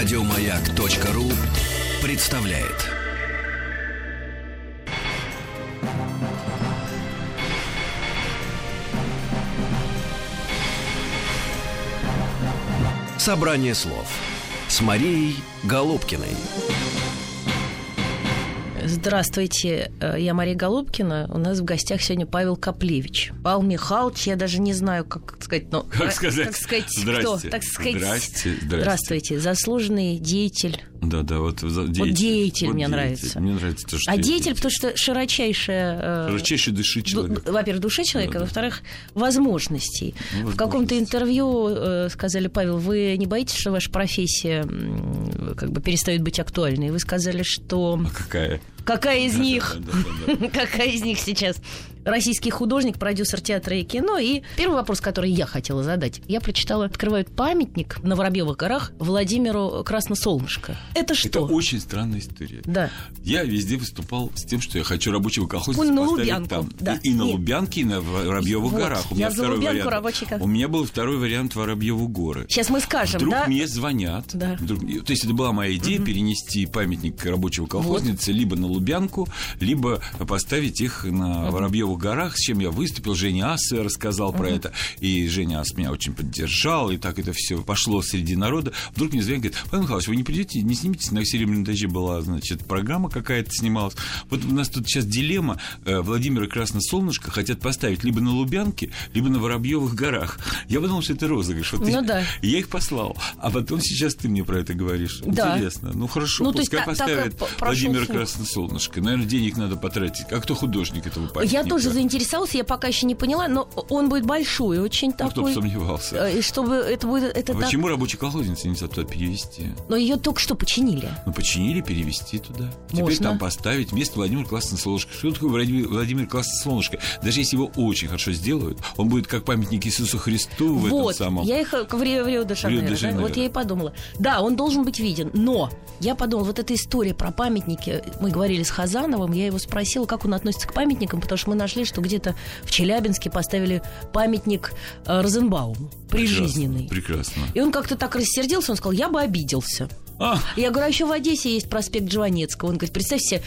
Радиомаяк.ру представляет. Собрание слов с Марией Голубкиной. Здравствуйте, э, я Мария Голубкина. У нас в гостях сегодня Павел Коплевич. Павел Михайлович, я даже не знаю, как сказать, но... Как сказать? Как сказать, Здрасте. кто? Так сказать, Здрасте, здрасте. Здравствуйте. Заслуженный деятель. Да, да, вот деятель. Вот деятель Вот мне деятель. нравится. Мне нравится то, что А деятель, потому что широчайшая... э, Широчайшей души ду- человек. Во-первых, души человека, Да, да. во-вторых, возможностей. Ну, В каком-то возможности. интервью э, сказали, Павел, вы не боитесь, что ваша профессия как бы перестает быть актуальной? И вы сказали, что... А какая? Какая из них? Какая из них сейчас российский художник, продюсер театра и кино? И первый вопрос, который я хотела задать. Я прочитала, открывают памятник на Воробьевых горах Владимиру Красносолнышко. Это что? Это очень странная история. Да. Я везде выступал с тем, что я хочу рабочего колхоза Ну, на поставить Лубянку, там. да. И, и на. Лубянке, и на Воробьевых Вот, горах. У я меня за второй Лубянку вариант. рабочий. У меня был второй вариант Воробьеву горы. Сейчас мы скажем, Вдруг да? мне звонят. Да. Вдруг- то есть это была моя идея перенести памятник рабочего колхозницы либо на Лубянку, либо поставить их на Воробьевых горах, с чем я выступил. Женя Ас рассказал про это. И Женя Ас меня очень поддержал. И так это все пошло среди народа. Вдруг мне звонят, говорит, Павел Михайлович, вы не придете, не снимитесь? На Серебряном дожде была, значит, программа какая-то снималась. Вот у нас тут сейчас дилемма. Э, Владимир и Красносолнышко хотят поставить либо на Лубянке, либо на Воробьевых горах. Я подумал, что это розыгрыш. Вот Ну ты- да. и я их послал. А потом сейчас ты мне про это говоришь. Да. Интересно. Ну хорошо, Ну, то есть пускай та- так и поставят Владимир. Красносолнышко. Наверное, денег надо потратить. А кто художник этого Я памятника? тоже заинтересовалась, я пока еще не поняла, но он будет большой, очень Ну, кто бы такой. сомневался. Э, И чтобы это будет... Это А так- почему рабочий колхозницы нельзя туда перевести? Но ее только что починили. Ну, починили, перевести туда. Теперь Можно. там поставить вместо Владимира Красносолнышко. Что такое Владимир, Владимир Красносолнышко? Даже если его очень хорошо сделают, он будет как памятник Иисусу Христу в вот, этом самом... я их в Рио, в Рио де Жанейро, да? Рио-де-Жанейро. Вот я и подумала. Да, он должен быть виден, но я подумала, вот эта история про памятники, мы говорили с Хазановым, я его спросила, как он относится к памятникам, потому что мы нашли, что где-то в Челябинске поставили памятник э, Розенбауму, прижизненный. Прекрасно. И он как-то так рассердился, он сказал, я бы обиделся. А, Я говорю, а еще в Одессе есть проспект Жванецкого. Он говорит, представьте себе,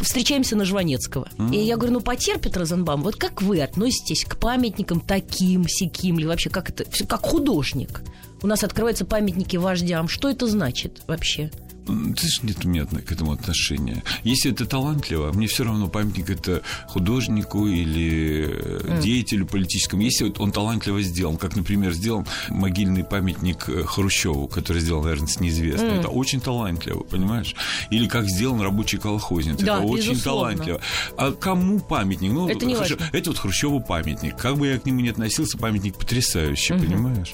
встречаемся на Жванецкого. И я говорю, ну потерпит Розенбаум. Вот как вы относитесь к памятникам таким, сяким, или вообще как это, как художник? У нас открываются памятники вождям. Что это значит вообще? Ты ж нет у меня к этому отношения. Если это талантливо, мне все равно памятник это художнику или э, деятелю политическому. Если вот он талантливо сделан, как, например, сделан могильный памятник э, Хрущеву, который сделал, наверное, с неизвестным. Это очень талантливо, понимаешь? Или как сделан рабочий колхозниц. Да, это очень безусловно. талантливо. А кому памятник? Ну, Это не важно. это вот Хрущеву памятник. Как бы я к нему не относился, памятник потрясающий, понимаешь?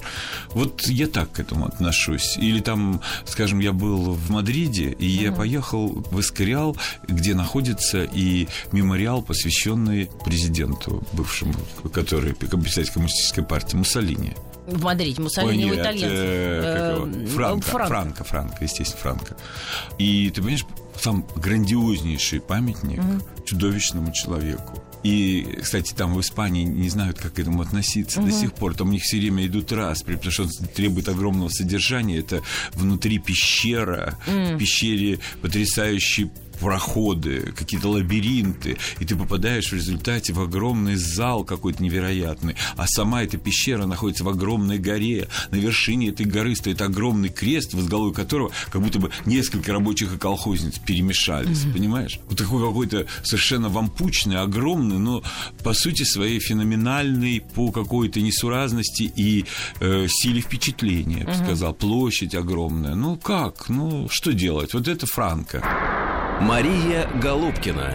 Вот я так к этому отношусь. Или там, скажем, я был в Мадриде, и я поехал в Эскориал, где находится и мемориал, посвященный президенту бывшему, который представитель коммунистической партии Муссолини. В Мадриде, Муссолини, Ой, у нет, итальянцев. э, как его? Э, Франко, Франко. Франко, Франко, естественно, Франко. И ты понимаешь, сам грандиознейший памятник чудовищному человеку. И, кстати, там в Испании не знают, как к этому относиться до сих пор. Там у них все время идут распри, потому что он требует огромного содержания. Это внутри пещера, в пещере потрясающий проходы, какие-то лабиринты, и ты попадаешь в результате в огромный зал какой-то невероятный, а сама эта пещера находится в огромной горе, на вершине этой горы стоит огромный крест, в изголовье которого как будто бы несколько рабочих и колхозниц перемешались, понимаешь? Вот такой какой-то совершенно вампучный, огромный, но по сути своей феноменальный по какой-то несуразности и э, силе впечатления, я бы сказал, площадь огромная. Ну как? Ну что делать? Вот это Франко. Мария Голубкина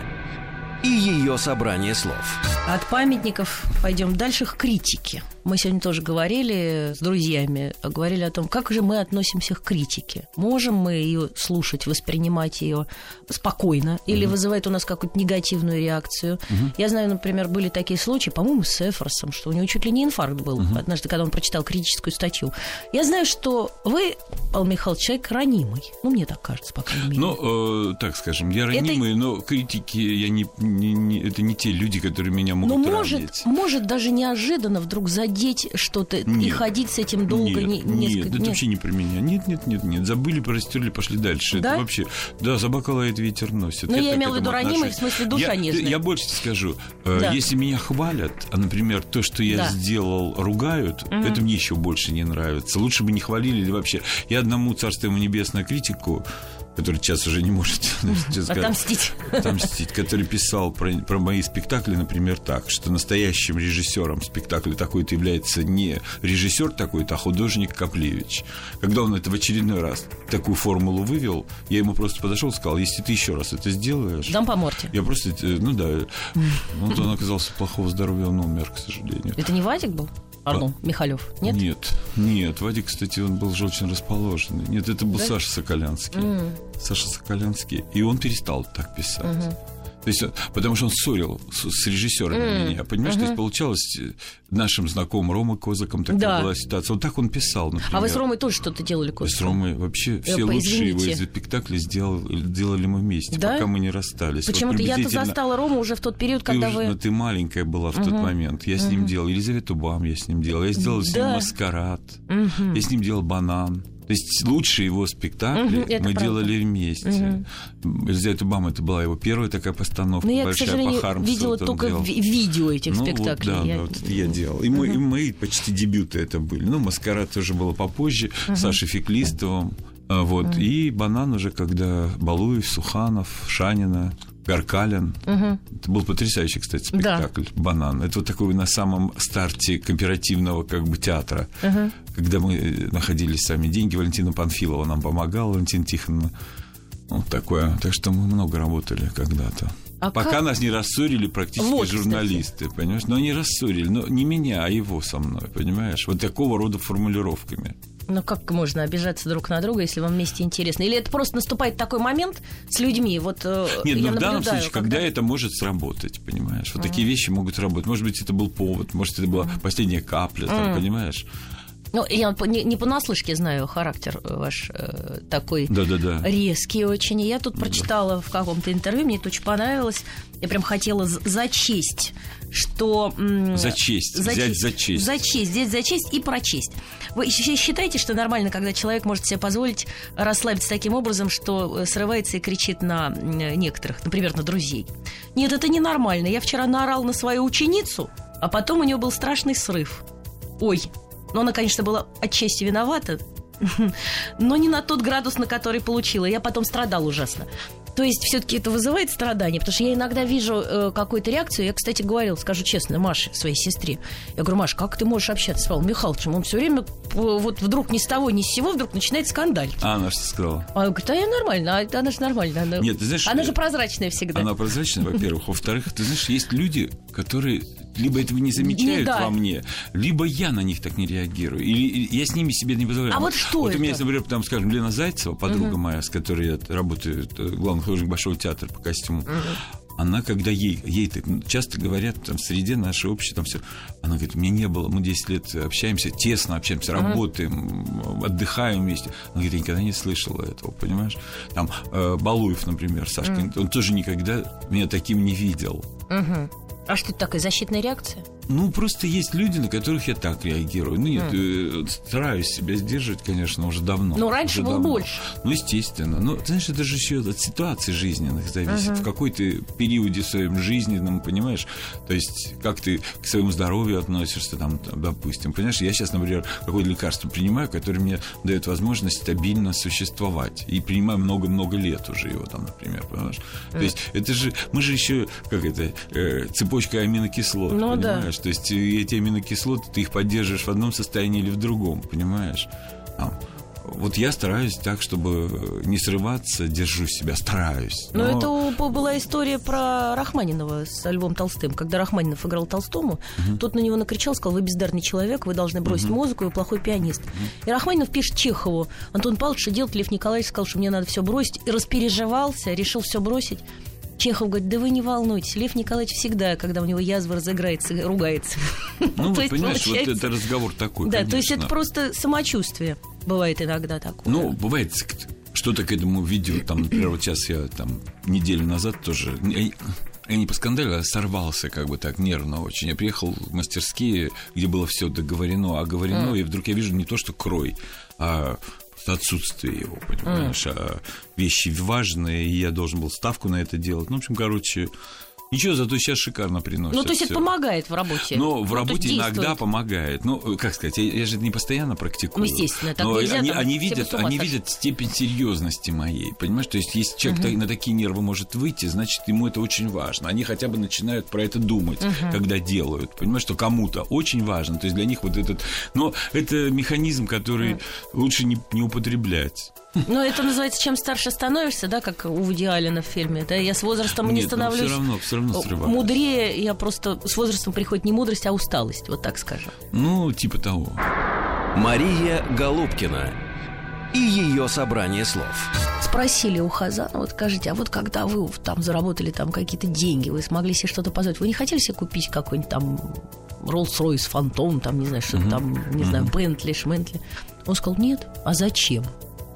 и ее собрание слов. От памятников пойдем дальше к критике. Мы сегодня тоже говорили с друзьями, говорили о том, как же мы относимся к критике. Можем мы ее слушать, воспринимать ее спокойно, или вызывает у нас какую-то негативную реакцию. Я знаю, например, были такие случаи, по-моему, с Эфросом, что у него чуть ли не инфаркт был однажды, когда он прочитал критическую статью. Я знаю, что вы, Павел Михайлович, человек ранимый. Ну, мне так кажется, по крайней мере. Ну, э, так скажем, я Это- ранимый, но критики я не, не, не, это не те люди, которые меня могут Но может, ранить. может даже неожиданно вдруг задеть что-то и Нет. ходить с этим долго нет, не- нет, несколько это вообще не про меня. Нет, нет, нет, нет. Забыли, простерли, пошли дальше. Да? Это вообще, да, собака лает, ветер носит. Ну, я так имела в виду ранимый, в смысле, душа я, нежная. Я больше тебе скажу. Э, Да. Если меня хвалят, а, например, то, что я Да. сделал, ругают, это мне еще больше не нравится. Лучше бы не хвалили или вообще. Я одному царство ему небесное критику который сейчас уже не может Отомстить. отомстить, который писал про, про мои спектакли, например, так, что настоящим режиссером спектакля такой-то является не режиссер такой-то, а художник Каплевич. Когда он это в очередной раз такую формулу вывел, я ему просто подошел и сказал, если ты еще раз это сделаешь... Дам по морде. Я просто, ну да, вот он оказался плохого здоровья, он умер, к сожалению. Это не Вадик был? Пардон, Михалев. Нет? Нет, нет. Вадик, кстати, он был же очень расположенный. Нет, это был Саша Соколянский. Саша Соколянский. И он перестал так писать. То есть, потому что он ссорил с, с режиссерами меня, понимаешь? То есть получалось э, нашим знакомым Рома Козаком такая Да. была ситуация. Вот так он писал, например. А вы с Ромой тоже что-то делали, С Костя? Ромой вообще все по- лучшие его из спектакля сделал, делали мы вместе, Да? пока мы не расстались. Вот Почему-то я-то приблизительно- застала Рому уже в тот период, ты, когда уже- вы... ну, ты маленькая была в тот момент. Я с ним делал. Елизавету Бам я с ним делал. Я сделал с ним маскарад. Я с ним делал банан. То есть лучшие его спектакли это мы правда. делали вместе. Елизавета Бам это была его первая такая постановка, Но Ну, я, к большая сожалению, по Хармсу. видела вот только делал. ви- видео этих Ну, вот, спектаклей. да, Я- да, вот это я делал. И, мы, и мои почти дебюты это были. Ну, «Маскарад» тоже было попозже, с Сашей Феклистовым. А, Вот. И «Банан» уже, когда Балуев, Суханов, Шанина, Гаркалин. Это был потрясающий, кстати, Да. спектакль «Банан». Это вот такой на самом старте кооперативного как бы театра. Когда мы э, находились сами деньги, Валентина Панфилова нам помогала, Валентина Тихоновна. Вот такое. Так что мы много работали когда-то. А Пока как- нас не рассорили практически Вот, кстати. журналисты, понимаешь? Но они рассорили, но не меня, а его со мной, понимаешь? Вот такого рода формулировками. Ну как можно обижаться друг на друга, если вам вместе интересно? Или это просто наступает такой момент с людьми? Вот э, Нет, ну в данном случае, когда это может сработать, понимаешь? Вот такие вещи могут работать. Может быть, это был повод, может, это была последняя капля, там, понимаешь? Ну, я не, не понаслышке знаю характер э, ваш э, такой Да-да-да. резкий очень. И я тут прочитала в каком-то интервью, мне это очень понравилось. Я прям хотела зачесть, что... За честь, взять за честь. За честь, взять за честь и прочесть. Вы считаете, что нормально, когда человек может себе позволить расслабиться таким образом, что э, срывается и кричит на некоторых, например, на друзей? Нет, это ненормально. Я вчера наорал на свою ученицу, а потом у нее был страшный срыв. Ой, ну она, конечно, была отчасти виновата, но не на тот градус, на который получила. Я потом страдал ужасно. То есть все-таки это вызывает страдания, потому что я иногда вижу э, какую-то реакцию. Я, кстати, говорила, скажу честно, Маше, своей сестре. Я говорю, Маш, как ты можешь общаться с Павлом Михайловичем? Он все время э, вот вдруг ни с того, ни с сего вдруг начинает скандалить. А она что сказала? А я говорю, да я нормально, а она же нормально. Она, Нет, ты знаешь, она э, же прозрачная всегда. Она прозрачная, во-первых. Во-вторых, ты знаешь, есть люди, которые либо этого не замечают Не, да. во мне, либо я на них так не реагирую. Или, я с ними себе не позволяю. А вот что Вот у меня это? есть, например, там, скажем, Лена Зайцева, подруга моя, с которой я работаю, это главный художник Большого театра по костюму. Она, когда ей, ей так часто говорят там, в среде нашей общей, там все, она говорит, мне не было, мы 10 лет общаемся, тесно общаемся, работаем, отдыхаем вместе. Она говорит, я никогда не слышала этого, понимаешь? Там э, Балуев, например, Сашка, он тоже никогда меня таким не видел. Мгм. А что это такая защитная реакция? Ну, просто есть люди, на которых я так реагирую. Ну, нет, э, стараюсь себя сдерживать, конечно, уже давно. Ну, раньше Уже было давно. больше. Ну, естественно. Но, знаешь, это же еще от ситуации жизненных зависит. В какой-то периоде в своем жизненном, понимаешь, то есть как ты к своему здоровью относишься, там, допустим. Понимаешь, я сейчас, например, какое-то лекарство принимаю, которое мне дает возможность стабильно существовать. И принимаю много-много лет уже его, там, например, понимаешь? То есть это же, мы же еще, как это, э, цепочка аминокислот, Ну, да. Понимаешь? То есть э, эти аминокислоты, ты их поддерживаешь в одном состоянии или в другом, понимаешь? Там, вот я стараюсь так, чтобы не срываться, держу себя, стараюсь. Но, это у- по- была история про Рахманинова с Львом Толстым. Когда Рахманинов играл Толстому, тот на него накричал, сказал, вы бездарный человек, вы должны бросить музыку, вы плохой пианист. И Рахманинов пишет Чехову, Антон Павлович, что делать? Лев Николаевич сказал, что мне надо все бросить. И распереживался, решил все бросить. Чехов говорит, да вы не волнуйтесь, Лев Николаевич всегда, когда у него язва разыграется, ругается. Ну, есть, понимаешь, вот это разговор такой, Да, то есть это просто самочувствие бывает иногда такое. Ну, бывает что-то к этому видео, там, например, вот сейчас я там неделю назад тоже, я не поскандалил, а сорвался как бы так нервно очень. Я приехал в мастерские, где было все договорено, оговорено, mm. и вдруг я вижу не то, что крой, а отсутствие его, понимаешь, mm. а вещи важные, и я должен был ставку на это делать. Ну, в общем, короче, Ничего, зато сейчас шикарно приносит. Ну, то есть это помогает в работе. Ну, в работе ну, иногда помогает. Ну, как сказать, я, я же не постоянно практикую. Ну, естественно, так но нельзя, они, там, они, видят, они видят степень серьезности моей. Понимаешь? То есть, если человек угу. на такие нервы может выйти, значит, ему это очень важно. Они хотя бы начинают про это думать, угу. когда делают. Понимаешь, что кому-то очень важно. То есть для них вот этот. Но это механизм, который угу. лучше не, не употреблять. Но это называется, чем старше становишься, да, как у Вуди Аллена в фильме. Да, я с возрастом Нет, не становлюсь. Все равно, все равно срываюсь. Мудрее, я просто с возрастом приходит не мудрость, а усталость, вот так скажем. Ну, типа того. Мария Голубкина и ее собрание слов. Спросили у Хазана, вот скажите, а вот когда вы там заработали там какие-то деньги, вы смогли себе что-то позволить, вы не хотели себе купить какой-нибудь там Rolls-Royce, Фантом, там, не знаю, что-то mm-hmm. там, не mm-hmm. знаю, Бентли, Шментли? Он сказал, нет, а зачем?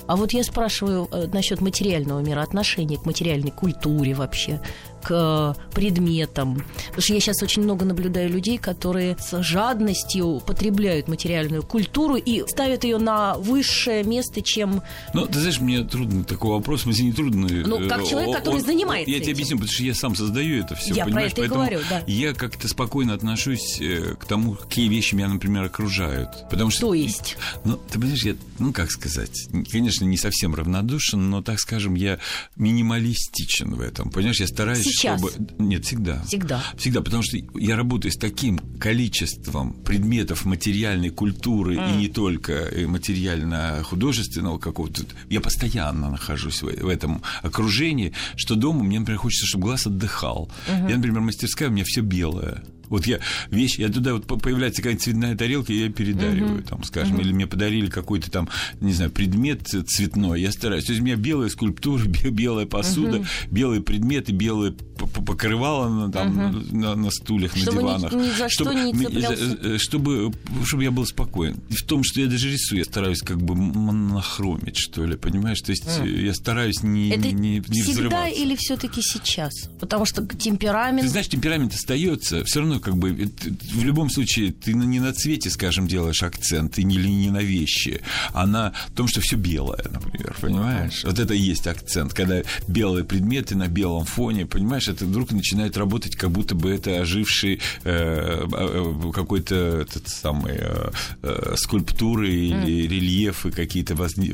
А вот я спрашиваю э, насчет материального мира, отношения к материальной культуре вообще, к предметам. Потому что я сейчас очень много наблюдаю людей, которые с жадностью потребляют материальную культуру и ставят ее на высшее место, чем... Ну, ты знаешь, мне трудно такой вопрос, мне не трудно... Ну, как человек, который он, занимается Я этим. тебе объясню, потому что я сам создаю это все, Я понимаешь? про это Поэтому и говорю, да. Я как-то спокойно отношусь э, к тому, какие вещи меня, например, окружают. Потому что... То есть? Ну, ты понимаешь, я, ну, как сказать, конечно, не совсем равнодушен, но, так скажем, я минималистичен в этом, понимаешь? Я стараюсь Сейчас. чтобы... Нет, всегда. Всегда. Всегда, потому что я работаю с таким количеством предметов материальной культуры mm. и не только материально-художественного какого-то. Я постоянно нахожусь в, в этом окружении, что дома мне, например, хочется, чтобы глаз отдыхал. Mm-hmm. Я, например, мастерская, у меня все белое. Вот я вещь, я туда вот появляется какая-то цветная тарелка, я ее передариваю, uh-huh. там, скажем, uh-huh. или мне подарили какой-то там, не знаю, предмет цветной, я стараюсь. То есть у меня белая скульптура, белая посуда, uh-huh. белые предметы, белые покрывала там uh-huh. на, на стульях, чтобы на диванах. Ни, ни за чтобы, что не цеплялся. Чтобы, чтобы я был спокоен. В том, что я даже рисую, я стараюсь как бы монохромить, что ли, понимаешь? То есть uh-huh. я стараюсь не, Это не, не всегда взрываться. или все-таки сейчас? Потому что темперамент... Ты знаешь, темперамент остается, все равно как бы в любом случае ты не на цвете, скажем, делаешь акцент, и не, не на вещи, а на том, что все белое, например, понимаешь? Вот это и есть акцент, когда белые предметы на белом фоне, понимаешь, это вдруг начинает работать, как будто бы это оживший э, э, какой-то этот самый э, э, скульптуры или рельефы какие-то возни...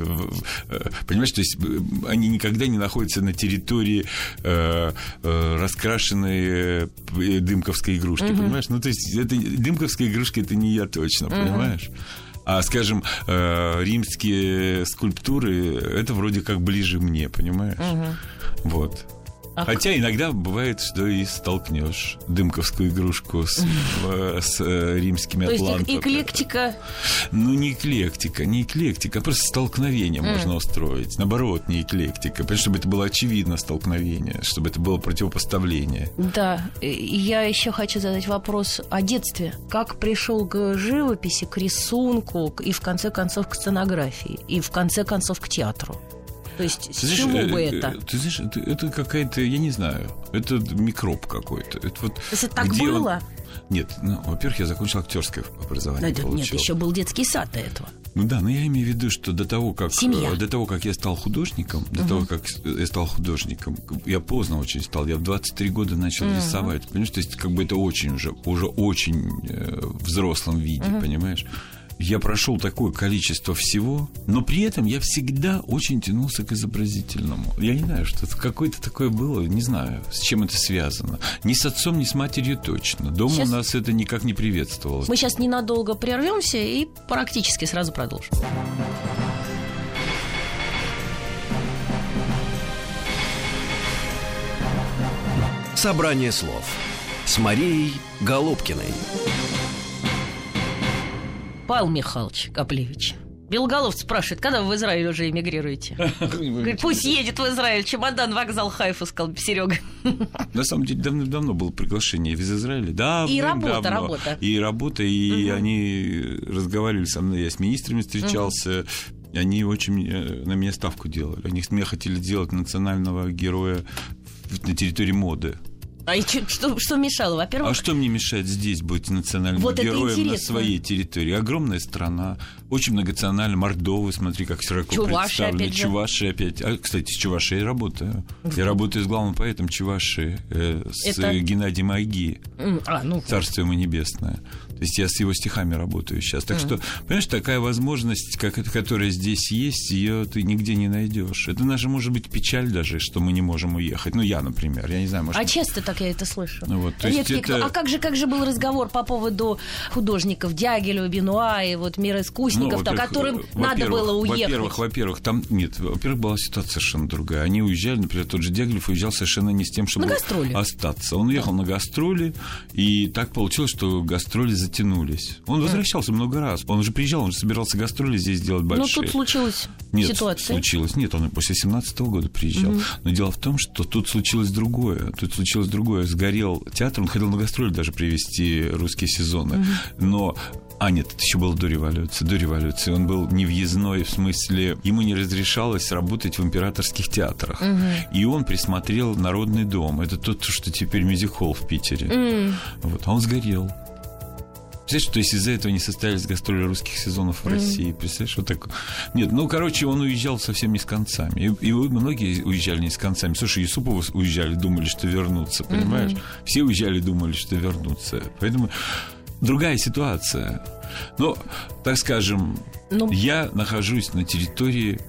Э, понимаешь, то есть э, они никогда не находятся на территории э, э, раскрашенной дымковской игрушки, mm понимаешь? Ну, то есть, это дымковская игрушка, это не я точно, понимаешь? А, скажем, э, римские скульптуры, это вроде как ближе мне, понимаешь? Вот. Ах. Хотя иногда бывает, что и столкнешь дымковскую игрушку с, с э, римскими атлантами. То есть эклектика? Ну, не эклектика, не эклектика, а просто столкновение mm. можно устроить. Наоборот, не эклектика. Потому чтобы это было очевидно столкновение, чтобы это было противопоставление. Да, я еще хочу задать вопрос о детстве. Как пришел к живописи, к рисунку и, в конце концов, к сценографии, и, в конце концов, к театру? То есть с знаешь, чего бы э, это? Ты знаешь, это, это какая-то, я не знаю, это микроб какой-то. Это вот То есть это так было? Он... Нет, ну, во-первых, я закончил актерское образование. Да, нет, еще был детский сад до этого. Ну да, но я имею в виду, что до того, как Семья. до того, как я стал художником, до угу. того, как я стал художником, я поздно очень стал. Я в 23 года начал угу. рисовать. Понимаешь, то есть как бы это очень уже, уже очень э, взрослом виде, угу. понимаешь? Я прошел такое количество всего, но при этом я всегда очень тянулся к изобразительному. Я не знаю, что-то какое-то такое было, не знаю, с чем это связано. Ни с отцом, ни с матерью точно. Дома сейчас... у нас это никак не приветствовалось. Мы сейчас ненадолго прервемся и практически сразу продолжим. Собрание слов с Марией Голубкиной. Павел Михайлович Каплевич. Белголовцы спрашивает, когда вы в Израиль уже эмигрируете? Говорит, пусть едет в Израиль, чемодан, вокзал Хайфа, сказал Серега. На самом деле, давно-давно было приглашение из Израиля. Да, и работа, давно. работа. И работа, и угу. они разговаривали со мной, я с министрами встречался, угу. они очень э, на меня ставку делали. Они меня хотели сделать национального героя на территории моды. А и чё- что, что мешало? Во-первых, А что мне мешает здесь быть национальным Вот героем на своей территории? Огромная страна, очень многонациональная. Мордовы, смотри, как широко Чуваши, представлены. опять. Чуваши опять. А, кстати, с Чувашей я работаю. Я работаю с главным поэтом Чуваши, э, с Это? Геннадием Айги. а, ну, Царствие ему небесное. То есть я с его стихами работаю сейчас. Так что, понимаешь, такая возможность, как, которая здесь есть, ее ты нигде не найдешь. Это наша, может быть, печаль даже, что мы не можем уехать. Ну, я, например, я не знаю, может... а часто так я это слышу. Ну вот, то есть это- кто- А как же, как же был разговор по поводу художников Дягилева, Бенуа и вот мира искусников, там, Ну, во-первых, которым надо было уехать? Во-первых, во-первых, там нет, во-первых, была ситуация совершенно другая. Они уезжали, например, тот же Дяглев уезжал совершенно не с тем, чтобы остаться. Он уехал на гастроли, и так получилось, что гастроли затянулись. Он возвращался много раз. Он уже приезжал, он же собирался гастроли здесь делать Ну, большие. тут случилась Нет, ситуация. случилось. Нет, он и после 17 года приезжал. Но дело в том, что тут случилось другое. Тут случилось другое. Сгорел театр, он хотел на гастроли даже привести русские сезоны. Но а, нет, это еще было до революции. До революции. Он был невъездной, в смысле, ему не разрешалось работать в императорских театрах. И он присмотрел Народный дом. Это тот, что теперь мюзик-холл в Питере. Вот, а он сгорел. Представляешь, то есть из-за этого не состоялись гастроли русских сезонов в России. Представляешь, вот так. Нет, ну, короче, он уезжал совсем не с концами. И, и многие уезжали не с концами. Слушай, Юсуповы уезжали, думали, что вернутся, понимаешь? Все уезжали, думали, что вернутся. Поэтому другая ситуация. Но, так скажем, Ну. я нахожусь на территории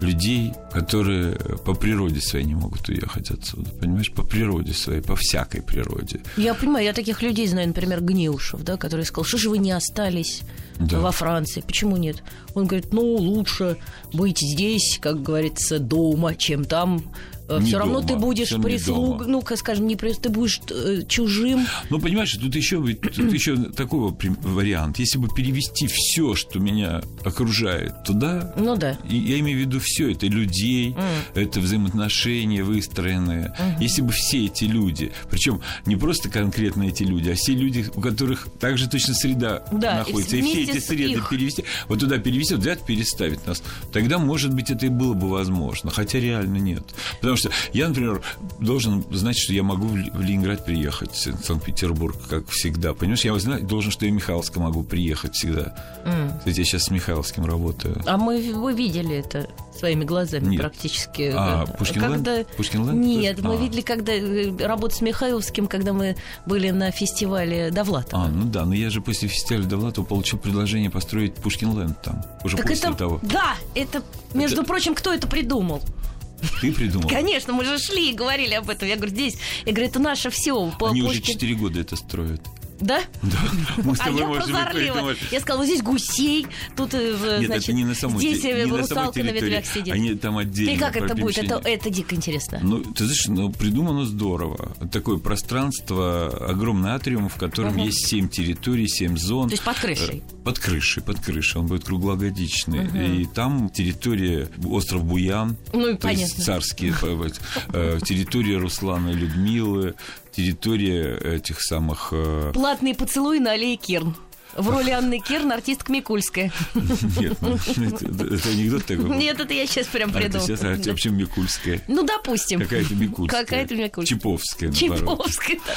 людей, которые по природе своей не могут уехать отсюда. Понимаешь, по природе своей, по всякой природе. Я понимаю, я таких людей знаю, например, Гнеушев, да, который сказал, что же вы не остались Да. во Франции, почему нет? Он говорит, ну, лучше быть здесь, как говорится, дома, чем там. Не Все равно дома, ты будешь прислуг, ну-ка, скажем, не прис- ты будешь э, чужим. Ну, понимаешь, тут еще, тут еще такой вариант. Если бы перевести все, что меня окружает, туда, Ну да. и я имею в виду все, это людей, это взаимоотношения выстроенные. Если бы все эти люди, причем не просто конкретно эти люди, а все люди, у которых также точно среда Да, и находится, и, все вместе эти среды их. перевести, вот туда перевести, вот взять, переставить нас, тогда, может быть, это и было бы возможно, хотя реально нет. Потому что я, например, должен знать, что я могу в Ленинград приехать, в Санкт-Петербург, как всегда. Понимаешь, я знать должен, что я в Михайловск могу приехать всегда. Кстати, я сейчас с Михайловским работаю. А мы вы видели это своими глазами Нет. практически. А, Пушкинленд? когда... Пушкинленд Нет, тоже? мы А. видели, когда э, работу с Михайловским, когда мы были на фестивале Довлатова. А, ну да, но я же после фестиваля Довлатова получил предложение построить Пушкинленд там. Уже так после это, того. да, это, между прочим, кто это придумал? Ты придумал? Конечно, мы же шли и говорили об этом. Я говорю, здесь, я говорю, это наше все. Они уже 4 года это строят. Да? Да, мы с А тобой я можем и прозорлива. Я сказала, вот здесь гусей, тут, э, Нет, значит, это не на самой, здесь э, не на русалка на территории. ветвях сидит. Они там отдельно. И как это будет? Это, это дико интересно. Ну, ты знаешь, ну, придумано здорово. Такое пространство, огромный атриум, в котором есть семь территорий, семь зон. То есть под крышей? Э, Под крышей, под крышей. Он будет круглогодичный. И там территория остров Буян. Ну, и то есть понятно. царские, вот, э, территория Руслана и Людмилы, территория этих самых... э, Платные поцелуи на аллее Керн. В роли Анны Керн артистка Микульская. Нет, ну, это, это анекдот такой. Нет, это я сейчас прям А это придумала. сейчас а, Да. вообще Микульская. Ну, допустим. Какая-то Микульская. Какая-то Микульская. Чиповская, наоборот. Чиповская. да.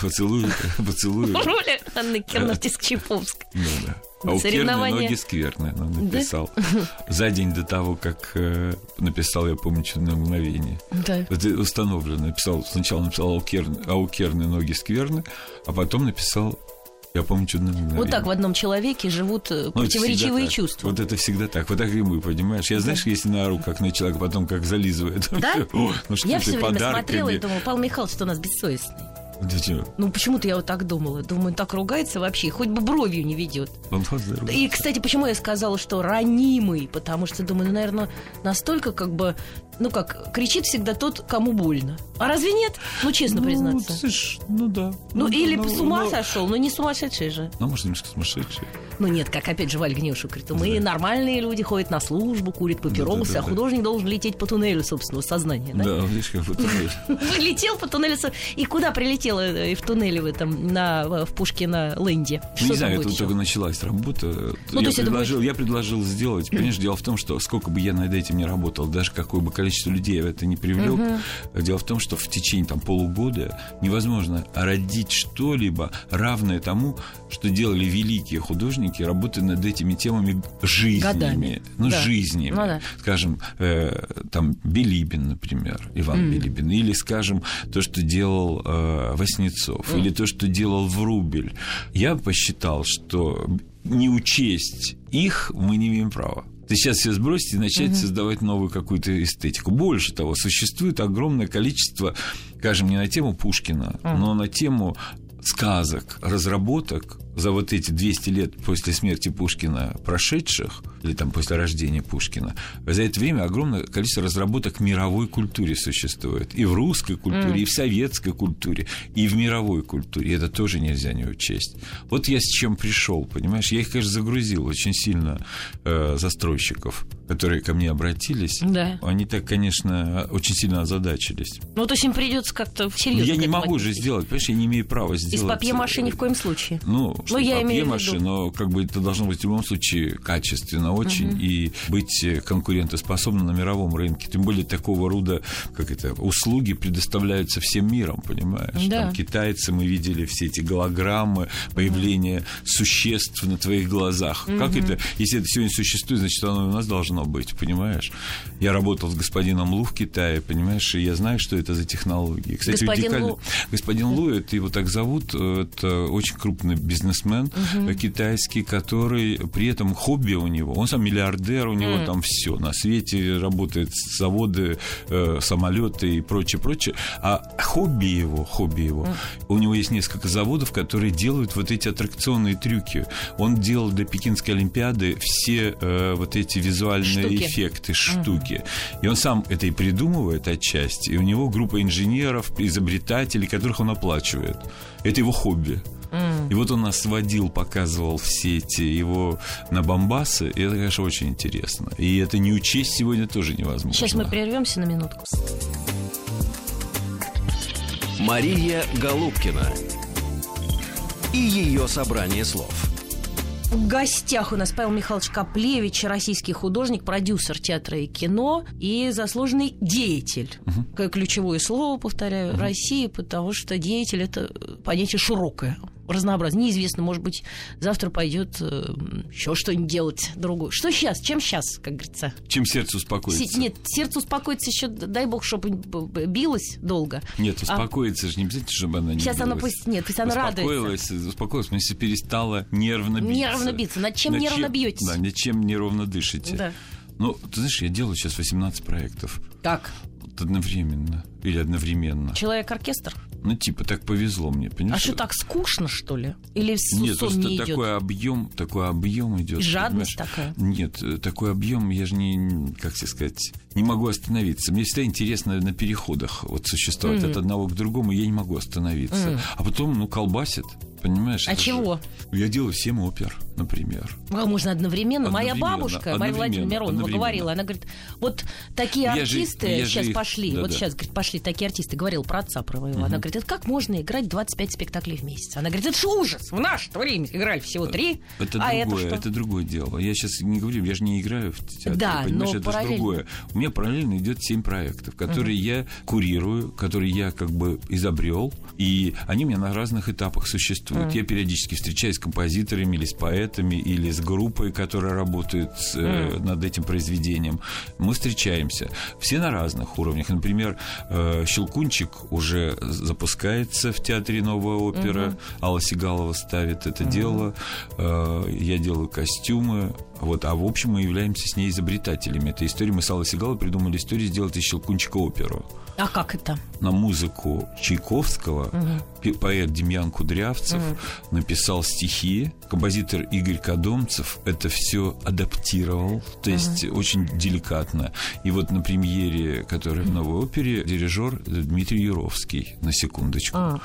Поцелуй, поцелуй. В роли Анны Керн артистка Чиповская. Да, да. А у Керны ноги скверные, он написал. За день до того, как э, написал, я помню, чудное мгновение. Да. Это установлено. Написал, сначала написал, а у Керны, а у Керны ноги скверны, а потом написал, я помню, чудное мгновение. Вот так в одном человеке живут э, Ну, противоречивые чувства. Вот это всегда так. Вот так и мы, понимаешь? Я, знаешь, если на ору, как на человека, потом как зализывает. Да? О, ну что Я все время смотрела и думала, Павел Михайлович, что у нас бессовестный. Ну, почему-то я вот так думала. Думаю, так ругается вообще, хоть бы бровью не ведет. И, кстати, почему я сказала, что ранимый? Потому что, думаю, ну, наверное, настолько как бы, ну как, кричит всегда тот, кому больно. А разве нет? Ну, честно Ну, признаться. слышь, ну да. Ну, или ну, с ума ну, сошел, но не сумасшедший же. Ну, может, немножко сумасшедший. Ну нет, как опять же Валь Гневшев говорит, мы нормальные люди, ходят на службу, курят папиросы, Да-да-да-да. а художник должен лететь по туннелю собственного сознания, да? Да, видишь, как вот это. Летел по туннелю. И куда прилетел э, в туннеле в этом, на, в Пушкина Ленде? Ну, не знаю, это только началась работа. Ну, я, предложил, я предложил сделать. Понимаешь, дело в том, что сколько бы я над этим не работал, даже какое бы количество людей я это не привлек, дело в том, что в течение там, полугода невозможно родить что-либо равное тому, что делали великие художники, работая над этими темами жизнями. Годами. Ну, Да. жизнями. Ну да. Скажем, э, там Билибин, например, Иван Билибин, или, скажем, то, что делал э, Васнецов, или то, что делал Врубель. Я посчитал, что не учесть их мы не имеем права. Ты сейчас все сбросить и начать создавать новую какую-то эстетику. Больше того, существует огромное количество, скажем, не на тему Пушкина, но на тему сказок, разработок за вот эти 200 лет после смерти Пушкина прошедших, или там после рождения Пушкина, за это время огромное количество разработок в мировой культуре существует. И в русской культуре, и в советской культуре, и в мировой культуре. Это тоже нельзя не учесть. Вот я с чем пришел, понимаешь? Я их, конечно, загрузил очень сильно э, застройщиков, которые ко мне обратились. Да. Они так, конечно, очень сильно озадачились. Ну, то есть им придется как-то Но серьезно. я не могу же сделать, понимаешь, я не имею права Из сделать. папье-маше ни в коем случае. Ну, что имею в папье-маше, виду. но как бы это должно быть в любом случае качественно очень и быть э, конкурентоспособным на мировом рынке. Тем более такого рода, как это, услуги предоставляются всем миром, понимаешь? Да. Там китайцы, мы видели все эти голограммы, появление существ на твоих глазах. Как это, если это сегодня существует, значит, оно у нас должно быть, понимаешь? Я работал с господином Лу в Китае, понимаешь, и я знаю, что это за технологии. Кстати, Господин Лу. Господин Лу, это его так зовут, э, это очень крупный бизнесмен э, китайский, который при этом хобби у него, он сам миллиардер, у него там все на свете работает заводы, э, самолеты и прочее, прочее. А хобби его, хобби его, у него есть несколько заводов, которые делают вот эти аттракционные трюки. Он делал для Пекинской Олимпиады все э, вот эти визуальные Штуки. эффекты, штуки. И он сам это и придумывает отчасти. И у него группа инженеров, изобретателей, которых он оплачивает. Это его хобби. И вот он нас сводил, показывал все эти его набамбасы. И это, конечно, очень интересно. И это не учесть сегодня тоже невозможно. Сейчас мы прервемся на минутку. Мария Голубкина и ее собрание слов. В гостях у нас Павел Михайлович Каплевич, российский художник, продюсер театра и кино и заслуженный деятель. Как ключевое слово, повторяю, России, потому что деятель это понятие широкое. Разнообразно. Неизвестно, может быть, завтра пойдет еще что-нибудь делать другое. Что сейчас? Чем сейчас, как говорится? Чем сердце успокоится? Се- Нет, сердце успокоится еще, дай бог, чтобы билось долго. Нет, А успокоится же не обязательно, чтобы она не Сейчас она билась. пусть- нет, пусть она радуется. успокоилась, Успокоилась, в смысле, перестала нервно биться. Нервно биться. Над чем нервно бьетесь? Да, над чем неровно дышите. Да. Ну, ты знаешь, я делаю сейчас 18 проектов. Так, одновременно. Или одновременно. человек-оркестр. Ну, типа, так повезло мне, А понимаешь? что, так скучно, что ли? Или с- Нет, сон просто не идет? такой объем, такой объем идет. И жадность такая? Нет, э, такой объем, я же не, как тебе сказать, не могу остановиться. Мне всегда интересно на переходах вот существовать от одного к другому, я не могу остановиться. А потом, ну, колбасит, понимаешь? А это же- чего? Я делаю семь опер, например. А можно одновременно. Моя Одновременно, бабушка, Мария одновременно, Владимировна Миронова, говорила, она говорит, вот такие Я артисты же сейчас их- пошли, да, вот да. сейчас, говорит, пошли такие артисты, говорила про отца про моего. Она говорит, это как можно играть 25 спектаклей в месяц? Она говорит, это же ужас, в наше время играли всего три, Это а это другое, что? это другое дело. Я сейчас не говорю, я же не играю в театре, Да, понимаешь, но это же параллельно. другое. У меня параллельно идет семь проектов, которые я курирую, которые я как бы изобрел, и они у меня на разных этапах существуют. Я периодически встречаюсь с композиторами или с поэтами, или с группой, которая работает э, над этим произведением. Мы встречаемся. Все на разных уровнях. Например, э, «Щелкунчик» уже запускается в театре «Новая опера». Алла Сигалова ставит это дело. Э, Я делаю костюмы. Вот, а в общем мы являемся с ней изобретателями этой истории. Мы с Аллой Сигаловой придумали историю сделать из «Щелкунчика» оперу. А как это? На музыку Чайковского угу. поэт Демьян Кудрявцев угу. написал стихи. Композитор Игорь Кодомцев это все адаптировал, то есть угу. очень деликатно. И вот на премьере, которая в новой опере, дирижер Дмитрий Юровский, на секундочку. Угу.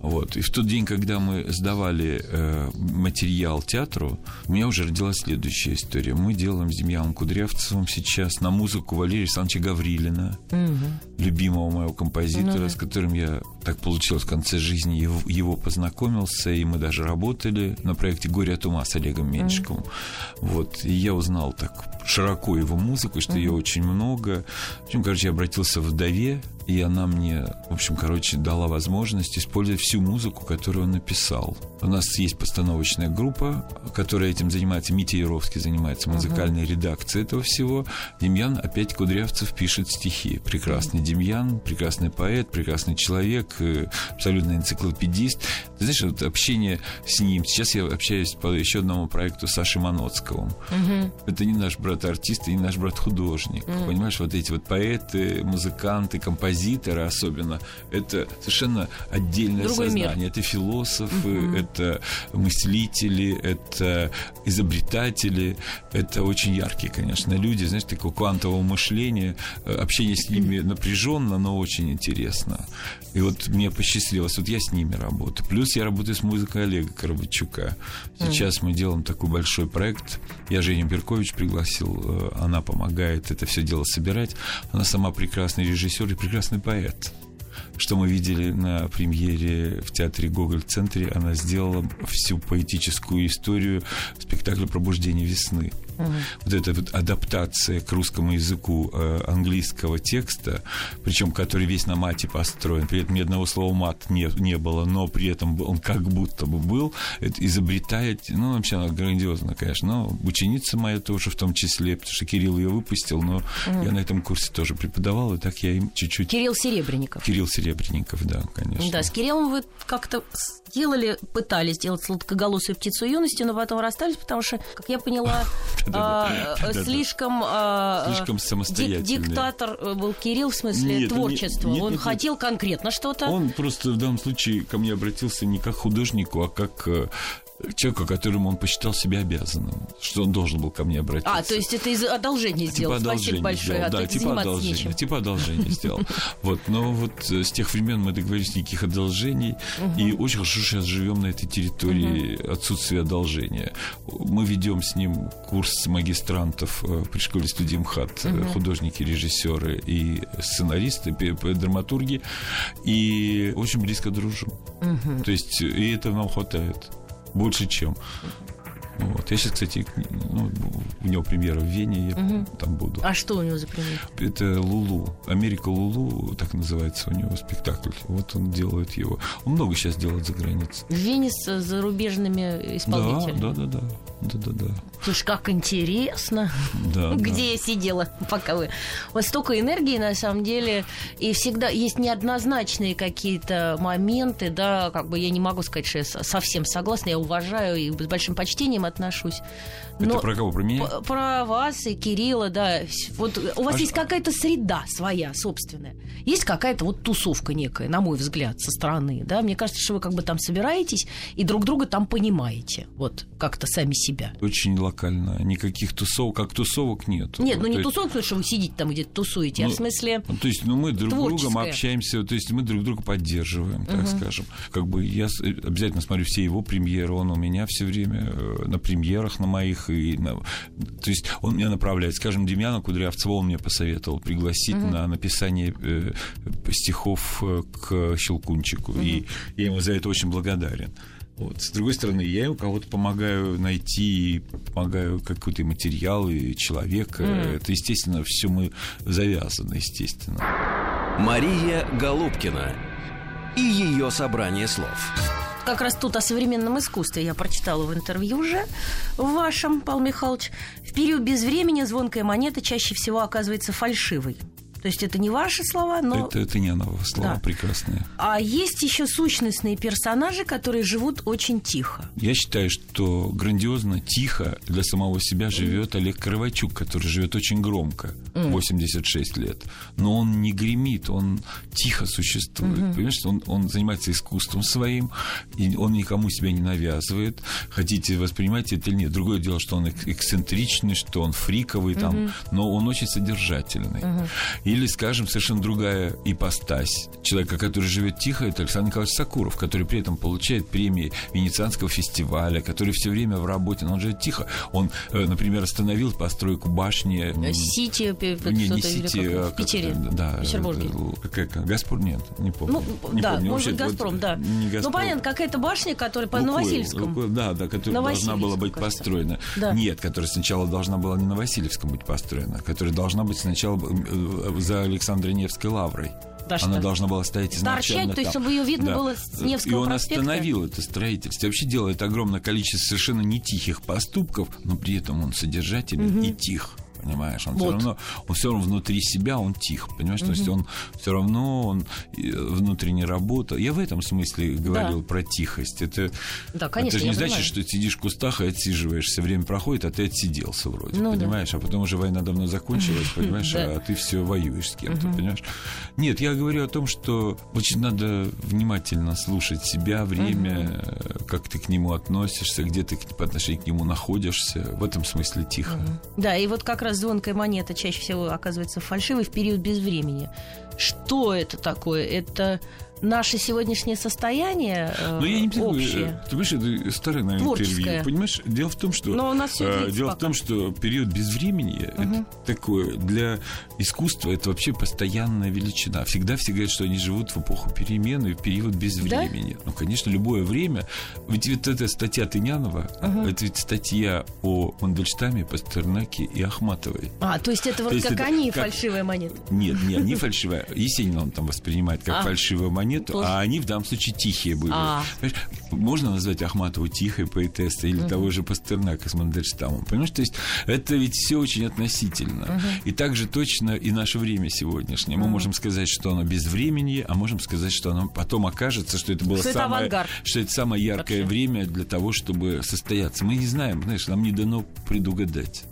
Вот. И в тот день, когда мы сдавали э, материал театру, у меня уже родилась следующая история. Мы делаем с Демьяном Кудрявцевым сейчас на музыку Валерия Александровича Гаврилина, угу. любимого моего композитора, ну, да. с которым я так получилось в конце жизни его, его познакомился, и мы даже работали на проекте «Горе от ума» с Олегом Меньшиковым. Mm. Вот, и я узнал так широко его музыку, что mm. ее очень много. В общем, короче, я обратился в вдове, и она мне, в общем, короче, дала возможность использовать всю музыку, которую он написал. У нас есть постановочная группа, которая этим занимается. Митя Яровский занимается музыкальной uh-huh. редакцией этого всего. Демьян опять Кудрявцев пишет стихи. Прекрасный uh-huh. Демьян, прекрасный поэт, прекрасный человек, э, абсолютно энциклопедист. Ты знаешь, вот общение с ним. Сейчас я общаюсь по еще одному проекту Саши Маноцковым. Uh-huh. Это не наш брат-артист и не наш брат-художник. Uh-huh. Понимаешь, вот эти вот поэты, музыканты, композиторы особенно, это совершенно отдельное Другой сознание. Мир. Это философы, uh-huh. это мыслители, это изобретатели, это очень яркие, конечно, люди, знаешь, такого квантового мышления. Общение с ними напряженно, но очень интересно. И вот мне посчастливилось, вот я с ними работаю. Плюс я работаю с музыкой Олега Коробчука. Сейчас мы делаем такой большой проект. Я Женю Беркович пригласил, э, она помогает это все дело собирать. Она сама прекрасный режиссер и прекрасный поэт что мы видели на премьере в театре Гоголь в центре, она сделала всю поэтическую историю спектакля «Пробуждение весны». Угу. Вот эта вот адаптация к русскому языку э, английского текста, причем который весь на мате построен, при этом ни одного слова мат не, не было, но при этом он как будто бы был, это изобретает, ну, вообще она грандиозно, конечно, но ученица моя тоже в том числе, потому что Кирилл ее выпустил, но угу. я на этом курсе тоже преподавал, и так я им чуть-чуть... Кирилл Серебренников. Кирилл Серебренников, да, конечно. Да, с Кириллом вы как-то делали, пытались сделать сладкоголосую птицу юности, но потом расстались, потому что, как я поняла, а, слишком а, слишком самостоятельный. Диктатор э, был Кирилл в смысле творчества. Он хотел конкретно что-то. Он просто в данном случае ко мне обратился не как художнику, а как человеку, которому он посчитал себя обязанным, что он должен был ко мне обратиться. А, то есть это из одолжения типа сделал. Одолжение Спасибо большое. Сделал. А да, типа одолжения. Нечем. Типа одолжения сделал. Вот, но вот э, с тех времен мы договорились никаких одолжений, и очень хорошо сейчас живем на этой территории отсутствия одолжения. Мы ведем с ним курс магистрантов э, при школе студии МХАТ, э, художники, режиссеры и сценаристы, драматурги, и очень близко дружим. То есть и это нам хватает больше, чем. Вот. Я сейчас, кстати, ну, у него премьера в Вене, я угу. там буду. А что у него за премьера? Это Лулу. Америка Лулу, так называется у него спектакль. Вот он делает его. Он много сейчас делает за границей. В Вене с зарубежными исполнителями? Да, да, да. да. Да, да, да. Слушай, как интересно. Да, Где да. я сидела, пока вы. Вот столько энергии, на самом деле, и всегда есть неоднозначные какие-то моменты, да, как бы я не могу сказать, что я совсем согласна, я уважаю и с большим почтением отношусь. Но Это про кого? Про меня? Про вас и Кирилла, да. Вот у вас а есть какая-то среда своя, собственная. Есть какая-то вот тусовка некая, на мой взгляд, со стороны, да. Мне кажется, что вы как бы там собираетесь и друг друга там понимаете. Вот как-то сами себя. Очень локально. Никаких тусовок, как тусовок нет. Нет, ну не есть... тусовок, потому что вы сидите там где-то тусуете, ну, а в смысле ну, То есть, ну мы друг творческое. другом общаемся, то есть мы друг друга поддерживаем, так угу. скажем. Как бы я обязательно смотрю все его премьеры, он у меня все время э, на премьерах на моих и на... То есть он меня направляет. Скажем, Демьяна Кудрявцева он мне посоветовал пригласить угу. на написание э, стихов э, к Щелкунчику. Угу. И я ему за это очень благодарен. Вот. С другой стороны, я у кого-то помогаю найти, помогаю какой-то материал и человека. Mm. Это, естественно, все мы завязаны, естественно. Мария Голубкина и ее собрание слов как раз тут о современном искусстве я прочитала в интервью уже в вашем, Павел Михайлович. В период безвремени звонкая монета чаще всего оказывается фальшивой. То есть это не ваши слова, но... Это, это не новые слова, Да. прекрасные. А есть еще сущностные персонажи, которые живут очень тихо. Я считаю, что грандиозно, тихо для самого себя живет Олег Кровачук, который живет очень громко, 86 лет. Но он не гремит, он тихо существует. Понимаешь, что он, он занимается искусством своим, и он никому себя не навязывает. Хотите воспринимать это или нет. Другое дело, что он эк- эксцентричный, что он фриковый, там, но он очень содержательный. Или, скажем, совершенно другая ипостась человека, который живет тихо, это Александр Николаевич Сакуров, который при этом получает премии Венецианского фестиваля, который все время в работе, но он живет тихо. Он, э, например, остановил постройку башни. м, Сити, пи- не, не Сити, а в Питере, да, Петербурге. э, Какая, Газпром, нет, не помню. Ну, Не да, помню. может быть, вот Газпром, да. не Ну, «Газпром». понятно, какая-то башня, которая по Лукойл, Новосильскому. Лукойл, да, да, которая На должна была быть кажется. построена. Да. Нет, которая сначала должна была не на Васильевском быть построена, которая должна быть сначала э, за Александрой Невской лаврой. Да Она что? должна была стоять изначально Торчать, то есть, там. чтобы её видно было с Невского И он проспекта? остановил это строительство. И вообще делает огромное количество совершенно не тихих поступков, но при этом он содержателен и тих. Понимаешь, он все Вот. равно, он все равно внутри себя, он тих, понимаешь, то есть он все равно он э, внутренне работа. Я в этом смысле говорил про тихость. Это, Да, конечно, это же не значит, понимаю. что ты сидишь в кустах и отсиживаешься, время проходит, а ты отсиделся вроде, Ну да. понимаешь, а потом уже война давно закончилась, понимаешь, Да. а ты все воюешь с кем-то, понимаешь. Нет, я говорю о том, что очень надо внимательно слушать себя, время, э, как ты к нему относишься, где ты по отношению к нему находишься. В этом смысле тихо. Да, и вот как раз звонкая монета чаще всего оказывается фальшивой в период безвремени. Что это такое? Это наше сегодняшнее состояние э, Но я не понимаю, общее? э, ты понимаешь, это старое, наверное, Творческое. интервью. Понимаешь, дело в том, что... Но у нас э, Дело в пока. том, что период безвремени это такое для искусства это вообще постоянная величина. Всегда все говорят, что они живут в эпоху перемен и в период безвремени. Ну, конечно, любое время. Ведь вот эта статья Тынянова, это ведь статья о Мандельштаме, Пастернаке и Ахматовой. А, то есть это вот есть как это они как- фальшивая монета. Нет, не они фальшивая. Есенина он там воспринимает как А, фальшивую монету, тоже. а они в данном случае тихие были. А. Можно назвать Ахматову тихой поэтессой или того же Пастернака с Мандельштамом. Понимаешь, то есть это ведь все очень относительно. И также точно и наше время сегодняшнее. Мы можем сказать, что оно без времени, а можем сказать, что оно потом окажется, что это было Что самое, что это самое яркое Вообще. время для того, чтобы состояться. Мы не знаем, знаешь, нам не дано предугадать.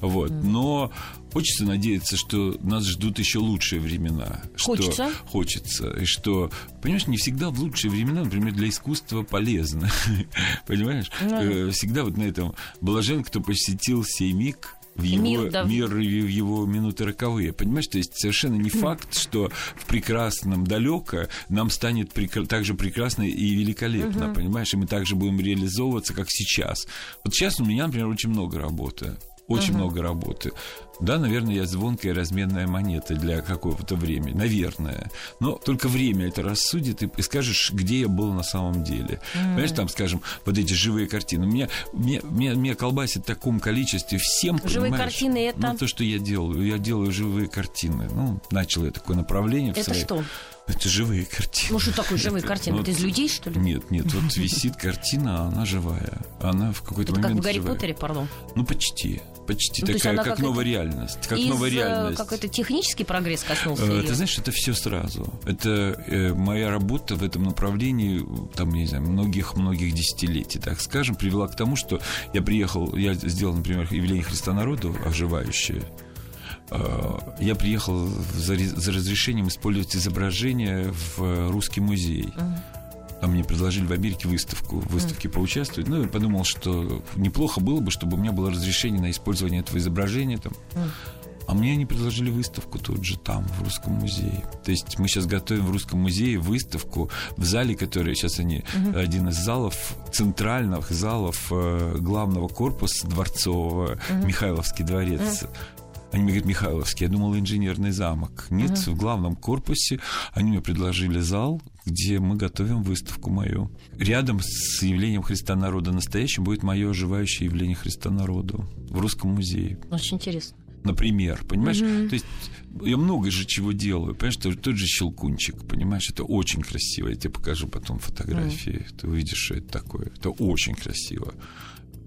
Вот. Но хочется надеяться, что нас ждут еще лучшие времена. что- Хочется. хочется. И что, понимаешь, не всегда в лучшие времена, например, для искусства полезно. Понимаешь? Э, Всегда вот на этом блажен, кто посетил сей миг в его Мир, да. мир в его минуты роковые. Понимаешь, то есть совершенно не факт, что в прекрасном далеко нам станет прекра- так же прекрасно и великолепно, понимаешь, и мы также будем реализовываться, как сейчас. Вот сейчас у меня, например, очень много работы. Очень много работы. Да, наверное, я звонкая разменная монета для какого-то времени. Наверное. Но только время это рассудит и, и скажешь, где я был на самом деле. Понимаешь, там, скажем, вот эти живые картины. Меня, меня, меня, меня колбасит в таком количестве всем, Живые понимаешь? картины это? Ну, то, что я делаю. Я делаю живые картины. Ну, начал я такое направление. в Это своей- что? Это живые картины. Ну что такое живые Это- картины? ну, Это из людей, что ли? Нет, нет, вот висит картина, а она живая. Она в какой-то Это как момент в Гарри живая. Поттере, пардон. Ну, почти. Почти. Ну, Такая, как какая-то новая реальность. Как Из, новая э, реальность. Какой-то технический прогресс коснулся Э, её? Ты знаешь, это все сразу. Это э, моя работа в этом направлении, там, не знаю, многих-многих десятилетий, так скажем, привела к тому, что я приехал, я сделал, например, явление Христа народу оживающее. Э, Я приехал за, ре- за разрешением использовать изображение в э, русский музей. Там мне предложили в Америке выставку, в выставке поучаствовать. Ну, я подумал, что неплохо было бы, чтобы у меня было разрешение на использование этого изображения. Там. А мне они предложили выставку тут же, там, в Русском музее. То есть мы сейчас готовим в Русском музее выставку в зале, который сейчас они, один из залов, центральных залов э, главного корпуса дворцового, Михайловский дворец. Они мне говорят, Михайловский, я думал, инженерный замок. Нет, в главном корпусе они мне предложили зал, где мы готовим выставку мою. Рядом с явлением Христа народа настоящим будет мое оживающее явление Христа народу в Русском музее Очень интересно. например, понимаешь? То есть я много же чего делаю, понимаешь? Тот, тот же щелкунчик, понимаешь? Это очень красиво. Я тебе покажу потом фотографии. Ты увидишь, что это такое. Это очень красиво.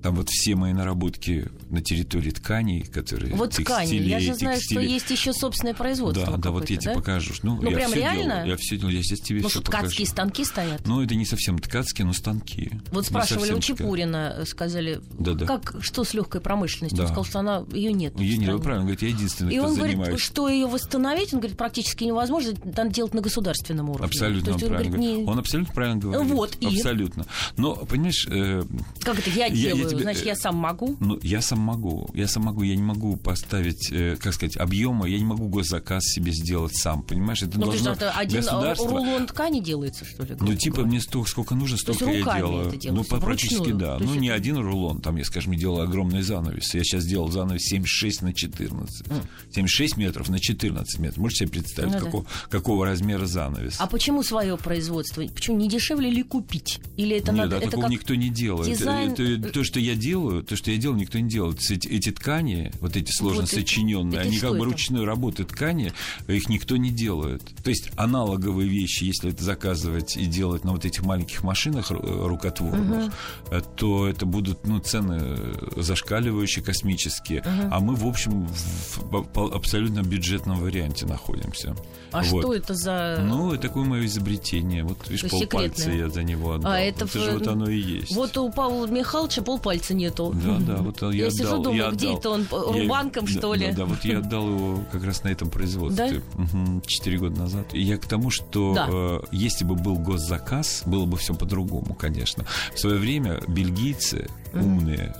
Там вот все мои наработки на территории тканей, которые Вот ткани. Я же знаю, что есть еще собственное производство. Да, да, вот я тебе да? покажу. Ну, Ну, я прям реально? делаю, я все делаю, я сейчас тебе Ну, все ткацкие покажу. станки стоят. Ну, это не совсем ткацкие, но станки. Вот спрашивали у. Чепурина, сказали, Да-да. как, что с легкой промышленностью? Да. Он сказал, что она ее нет. Ее не, стране. вы правильно говорите, я единственный, И кто он говорит, занимается. что ее восстановить, он говорит, практически невозможно, надо делать на государственном уровне. Абсолютно он он правильно говорит, говорит. не- Он абсолютно правильно говорит. Вот, и? Абсолютно. Но, понимаешь, э, Как это Я- я делаю? Тебе, Значит, э, я сам могу? ну, я сам могу. Я сам могу. Я не могу поставить, э, как сказать, объема. Я не могу госзаказ себе сделать сам. Понимаешь, это Ну, должно это один э, государство... рулон ткани делается, что ли? Ну, типа, мне столько, сколько нужно, столько я делаю. это ну, делается, по- практически да. Ну, не это- один рулон, там, я, скажем, делал огромный занавес. Я сейчас делал занавес 76 на 14. 76 метров на 14 метров. Можете себе представить, Ну да. какого, какого размера занавес? А почему свое производство? Почему не дешевле ли купить? Или это Нет, надо? да, это такого как никто не делает. дизайн- Это- это- то, что я делаю, то, что я делаю, никто не делает. Эти, эти ткани, вот эти сложно Вот сочиненные, это они что как бы это? ручной работы ткани, их никто не делает. То есть аналоговые вещи, если это заказывать и делать на вот этих маленьких машинах ру- рукотворных, э, то это будут ну, цены э, зашкаливающие, космические. А мы, в общем, в, абсолютно бюджетном варианте находимся. А Вот. что это за... Ну, и такое мое изобретение. Вот, видишь, полпальца я за него отдал. А, это это в- же вот оно и есть. Вот у Павла Михайловича полпальца нету. Да, да, вот я, Я отдал. сижу, думаю, я где отдал. это он, Я- рубанком, да, что ли? Да, да, вот я отдал его как раз на этом производстве четыре года назад. И я к тому, что Да. э, если бы был госзаказ, было бы все по-другому, конечно. В свое время бельгийцы умные,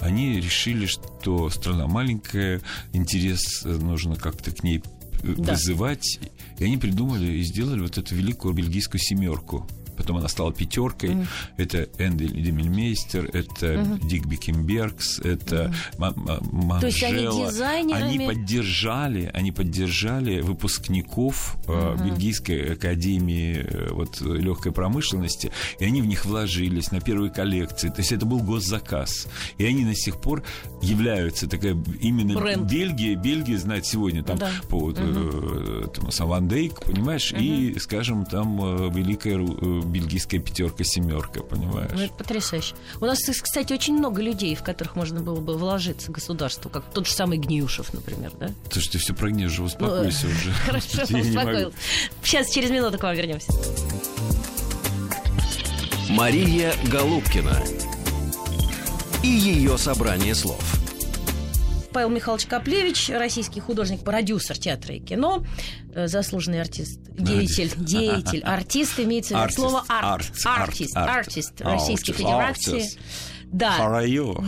они решили, что страна маленькая, интерес э, нужно как-то к ней э, Да. вызывать. И они придумали и сделали вот эту великую бельгийскую семерку. Потом она стала пятеркой. Это Эндель Демельмейстер, это Дик Бикенбергс, это Ма- То есть они дизайнерами- Они поддержали, они поддержали выпускников э, Бельгийской академии э, вот, легкой промышленности, и они в них вложились на первой коллекции. То есть это был госзаказ. И они до сих пор являются такая именно Бренд. Бельгия. Бельгия знает сегодня там Да. по этому сам Ван Дейк, понимаешь, и, скажем, там великая бельгийская пятерка, семерка, понимаешь. Ну, это потрясающе. У нас, кстати, очень много людей, в которых можно было бы вложиться государству, как тот же самый Гниюшев, например, да? Слушай, ты все прогнешь же, успокойся уже. Хорошо, успокоился. Сейчас через минуту к вам вернемся. Мария Голубкина и ее собрание слов. Павел Михайлович Коплевич, российский художник, продюсер театра и кино, э, заслуженный артист, деятель, деятель, артист имеется в виду. Слово арт, артист, артист, арт, артист арт. Российской Федерации. Да.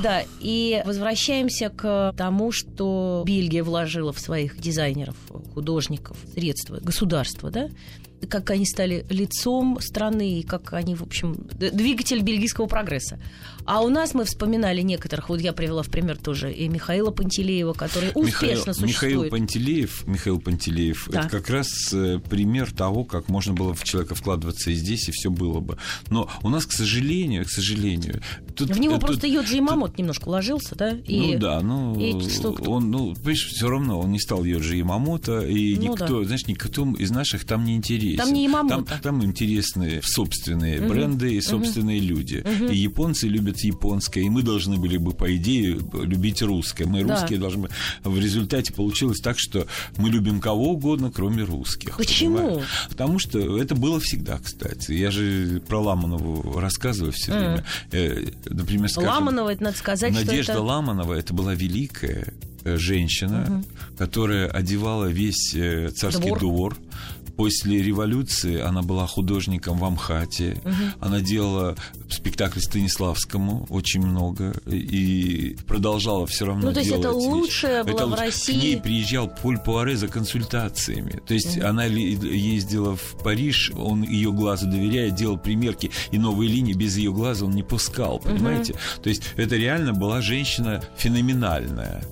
Да, и возвращаемся к тому, что Бельгия вложила в своих дизайнеров, художников, средства, государства, да, как они стали лицом страны, и как они, в общем, двигатель бельгийского прогресса. А у нас мы вспоминали некоторых, вот я привела в пример тоже и Михаила Пантелеева, который успешно Михаил, Михаил существует. Пантелеев, Михаил Пантелеев, Да. это как раз э, пример того, как можно было в человека вкладываться и здесь, и все было бы. Но у нас, к сожалению, к сожалению, тут, В него э, тут- просто Йоджи Ямамот немножко ложился, да? И... Ну да, ну и он, ну, понимаешь, все равно он не стал Йоджи Ямамото, и Ну никто, знаешь, никто из наших там не интересен. Там не Ямамото. Там, там интересны собственные бренды и собственные люди. И японцы любят японское, и мы должны были бы, по идее, любить русское. Мы Да. русские должны. В результате получилось так, что мы любим кого угодно, кроме русских. Почему? понимаешь? Потому что это было всегда, кстати. Я же про Ламанову рассказываю все время. Э, Например, скажем... Ламанова, это надо сказать, Надежда что это... Ламанова это была великая э, женщина, которая одевала весь э, царский Двор. двор. После революции она была художником в Амхате. Она делала спектакли Станиславскому очень много и продолжала все равно Ну, то есть это лучшее было Это в лучше. России? К ней приезжал Поль Пуаре за консультациями. То есть она ли- ездила в Париж, он ее глазу доверяя, делал примерки, и новые линии без ее глаза он не пускал, понимаете? То есть это реально была женщина феноменальная.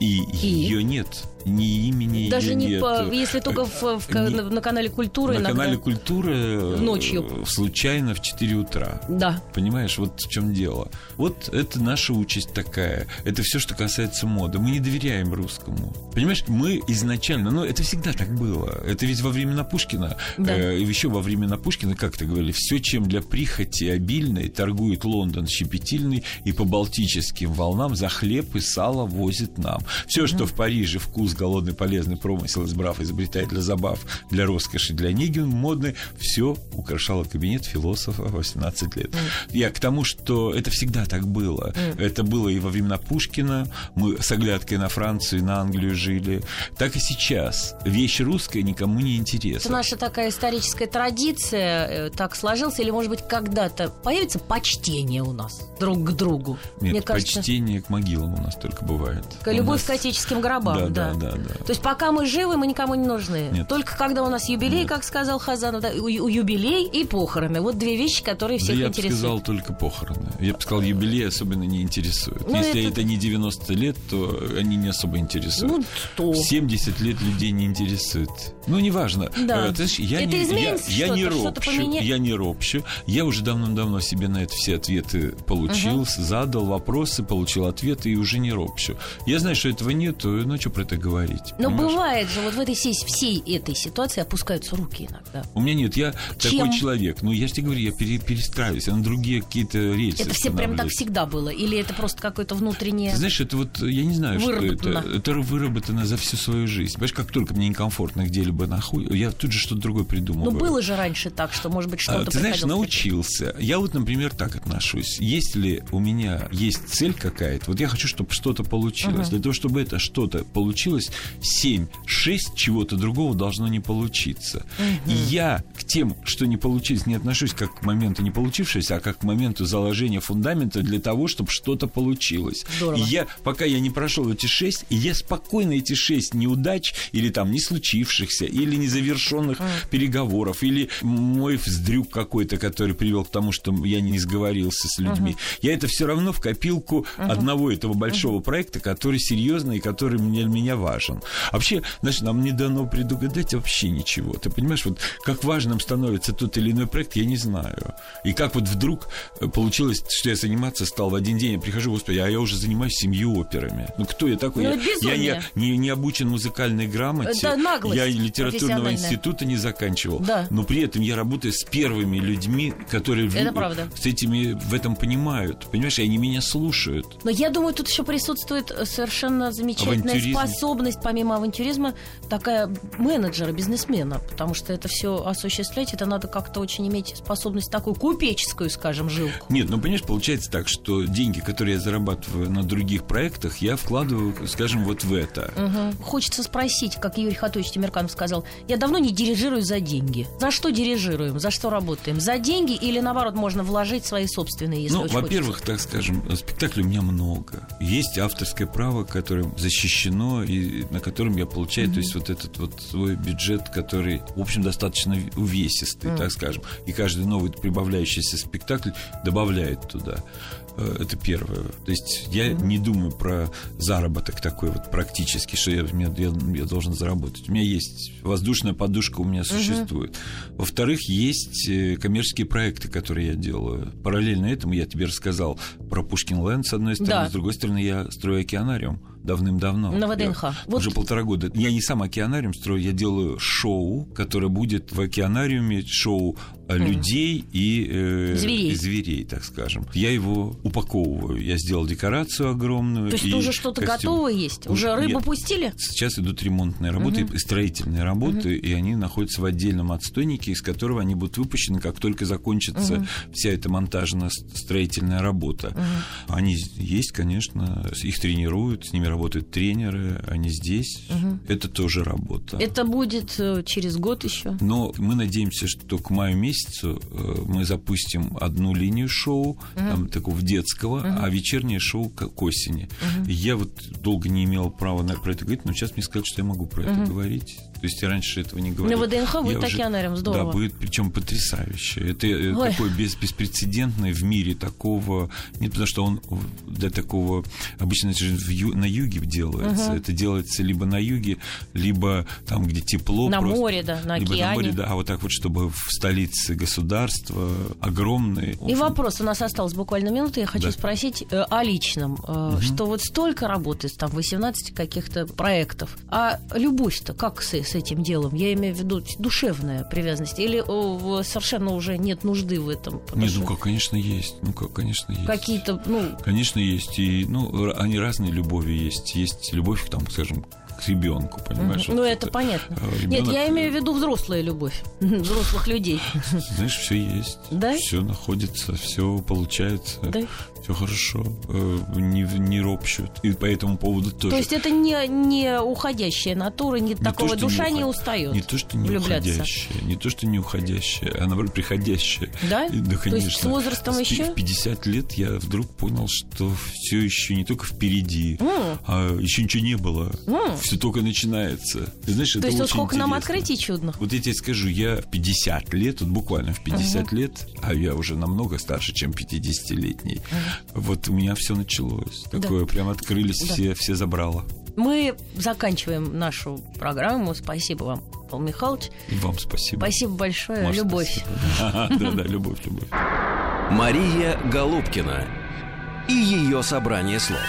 И, ее нет. Ни имени Даже не нет. по, если только в, в- Не- на, на канале Культура На иногда. канале Культуры э, Ночью. случайно в 4 утра. Да. Понимаешь, вот в чем дело. Вот это наша участь такая. Это все, что касается моды. Мы не доверяем русскому. Понимаешь, мы изначально, ну, это всегда так было. Это ведь во времена Пушкина, Да. э, еще во времена Пушкина, как ты говорили, все, чем для прихоти обильной, торгует Лондон щепетильный и по балтическим волнам за хлеб и сало возит нам. Все, что в Париже вкус, голодный, полезный промысел, избрав, изобретает для забав, для роскоши, для неги модной, все украшало кабинет философа в 18 лет. Я к тому, что это всегда так было. Это было и во времена Пушкина, мы с оглядкой на Францию на Англию жили, так и сейчас. Вещь русская никому не Это интересна. наша такая историческая традиция, э, так сложилась, или, может быть, когда-то появится почтение у нас друг к другу? Нет, Мне кажется, почтение к могилам у нас только бывает. к любовь нас- к отеческим гробам, Да, да. да, да, да. То есть пока мы живы, мы никому не нужны. Нет. Только когда у нас юбилей, как сказал Хазанов, да, юбилей и похороны. Вот две вещи, которые Да всех я бы интересуют. сказал только похороны. Я бы сказал, юбилей особенно не интересует. Ну, Если это- это... не 90 лет, то они не особо интересуют. Ну, 100. В 70 лет людей не интересует. Ну, неважно. Да. Э, ты знаешь, я Это не, я, я не ропщу. поменя- Я не ропщу. Я уже давным-давно себе на это все ответы получил, задал вопросы, получил ответы и уже не ропщу. Я знаю, что этого нет, ну, что про это говорить? Но понимаешь? бывает же, вот в этой всей, этой ситуации опускаются руки иногда. У меня нет, я Чем? такой человек. Ну, я же тебе говорю, я пере- перестраиваюсь, я на другие какие-то рельсы Это все прям так всегда было? Или это просто какое-то внутреннее... Ты знаешь, это вот, я не знаю, что Выработано. это. Это выработано за всю свою жизнь. Понимаешь, как только мне некомфортно где-либо нахуй, я тут же что-то другое Ну, придумываю. было же раньше так, что, может быть, А, что-то Ты знаешь, научился. Я вот, например, так отношусь. Если у меня есть цель какая-то, вот я хочу, чтобы что-то получилось. Для того, чтобы это что-то получилось, 7, 6 чего-то другого должно не получиться. И я к тем, что не получилось, не отношусь как к моменту не получившегося, а как к моменту заложения фундамента для того, чтобы что-то получилось. Здорово. И я, пока я не прошел эти 6, и я спокойно эти 6 неудач или там не случившихся, или незавершенных переговоров, или мой вздрюк какой-то, который привел к тому, что я не сговорился с людьми. Я это все равно в копилку одного этого большого проекта, который серьезный и который мне, меня важен. Вообще, знаешь, нам не дано предугадать вообще ничего. Ты понимаешь, вот как важным становится тот или иной проект, я не знаю. И как вот вдруг э, получилось, что я заниматься стал в один день, я прихожу, господи, а я уже занимаюсь семью операми. Ну кто я такой? Ну, я, я не, не, не обучен музыкальной грамоте. Это наглость я литературного института не заканчивал. Да. Но при этом я работаю с первыми людьми, которые в- Это правда. с этими в этом понимают. Понимаешь, и они меня слушают. Но я думаю, тут еще присутствует э, совершенно замечательная Авантюризм. Способность, помимо авантюризма, такая менеджера, бизнесмена. Потому что это все осуществлять, это надо как-то очень иметь способность такую купеческую, скажем, жилку. Нет, ну понимаешь, получается так, что деньги, которые я зарабатываю на других проектах, я вкладываю, скажем, вот в это. Мгм. Хочется спросить, как Юрий Хатович Тимирканов сказал, я давно не дирижирую за деньги. За что дирижируем? За что работаем? За деньги или, наоборот, можно вложить свои собственные, если Ну, во-первых, так скажем, спектаклей у меня много. Есть авторское право, которое защищено и на котором я получаю, то есть вот этот вот свой бюджет, который, в общем, достаточно увесистый, так скажем. И каждый новый прибавляющийся спектакль добавляет туда. Э, Это первое. То есть я не думаю про заработок такой вот практически, что я, я, я должен заработать. У меня есть воздушная подушка, у меня существует. Во-вторых, есть э, коммерческие проекты, которые я делаю. Параллельно этому я тебе рассказал про Пушкин Лэнд, с одной стороны, Да. с другой стороны, я строю океанариум давным-давно. На ВДНХ. Я Вот- Уже полтора года. Я не сам океанариум строю, я делаю шоу, которое будет в океанариуме, шоу э, людей и э, Зверей. и зверей, так скажем. Я его упаковываю. Я сделал декорацию огромную. То есть уже что-то костюм. готовое есть? Уже рыбу нет. пустили? Сейчас идут ремонтные работы и строительные работы, и они находятся в отдельном отстойнике, из которого они будут выпущены, как только закончится вся эта монтажно-строительная работа. Они есть, конечно, их тренируют, с ними работают тренеры, они здесь. Это тоже работа. Это будет э, через год еще. Но мы надеемся, что к маю месяцу э, мы запустим одну линию шоу, там, такого детского, а вечернее шоу к, осени. Я вот долго не имел права на, про это говорить, но сейчас мне сказали, что я могу про это говорить. То есть я раньше этого не говорил. На ВДНХ будет Я океанариум, здорово. Да, будет причем потрясающе. Это э, Ой. такой без, беспрецедентный в мире такого... Нет, потому что он для такого... Обычно это же в ю- на юге делается. Это делается либо на юге, либо там, где тепло. На просто. море, да, на либо на море, океане. да. А вот так вот, чтобы в столице государства огромные... И вопрос, у нас осталось буквально минута, я хочу Да. спросить э, о личном, э, что вот столько работы, там 18 каких-то проектов, а любовь-то как с, с этим делом? Я имею в виду душевная привязанность, или о, совершенно уже нет нужды в этом? Нет, что ну как, конечно, есть. Ну как, конечно, есть. Какие-то, ну, Конечно, есть. И, ну, они разные любови есть. Есть любовь, там, скажем, к ребенку, понимаешь? ну Вот это понятно. э, Нет, ребёнок, я имею в виду взрослая любовь, взрослых людей. Знаешь, все есть. Да? Все находится, все получается. Да? Все хорошо. Э, Не, не ропщут. И по этому поводу тоже. То есть это не, не уходящая натура, не, Не такого то, душа не, уход- устает. Не то, что не влюбляться. уходящее, не то, что не уходящее, а наоборот приходящее. Да? И, да, То есть конечно. с возрастом пи- еще? В 50 лет я вдруг понял, что все еще не только впереди, М. а еще ничего не было. М. Все только начинается. Ты знаешь, То это есть вот очень сколько нам интересно. открытий чудных. Вот я тебе скажу, я в 50 лет, вот буквально в 50 лет, а я уже намного старше, чем 50-летний, вот у меня все началось. Такое, прям открылись Да. все, все забрала. Мы заканчиваем нашу программу. Спасибо вам, Павел Михайлович. И вам спасибо. Спасибо большое. Маш, Любовь. Да-да, любовь, любовь. Мария Голубкина и ее собрание слов.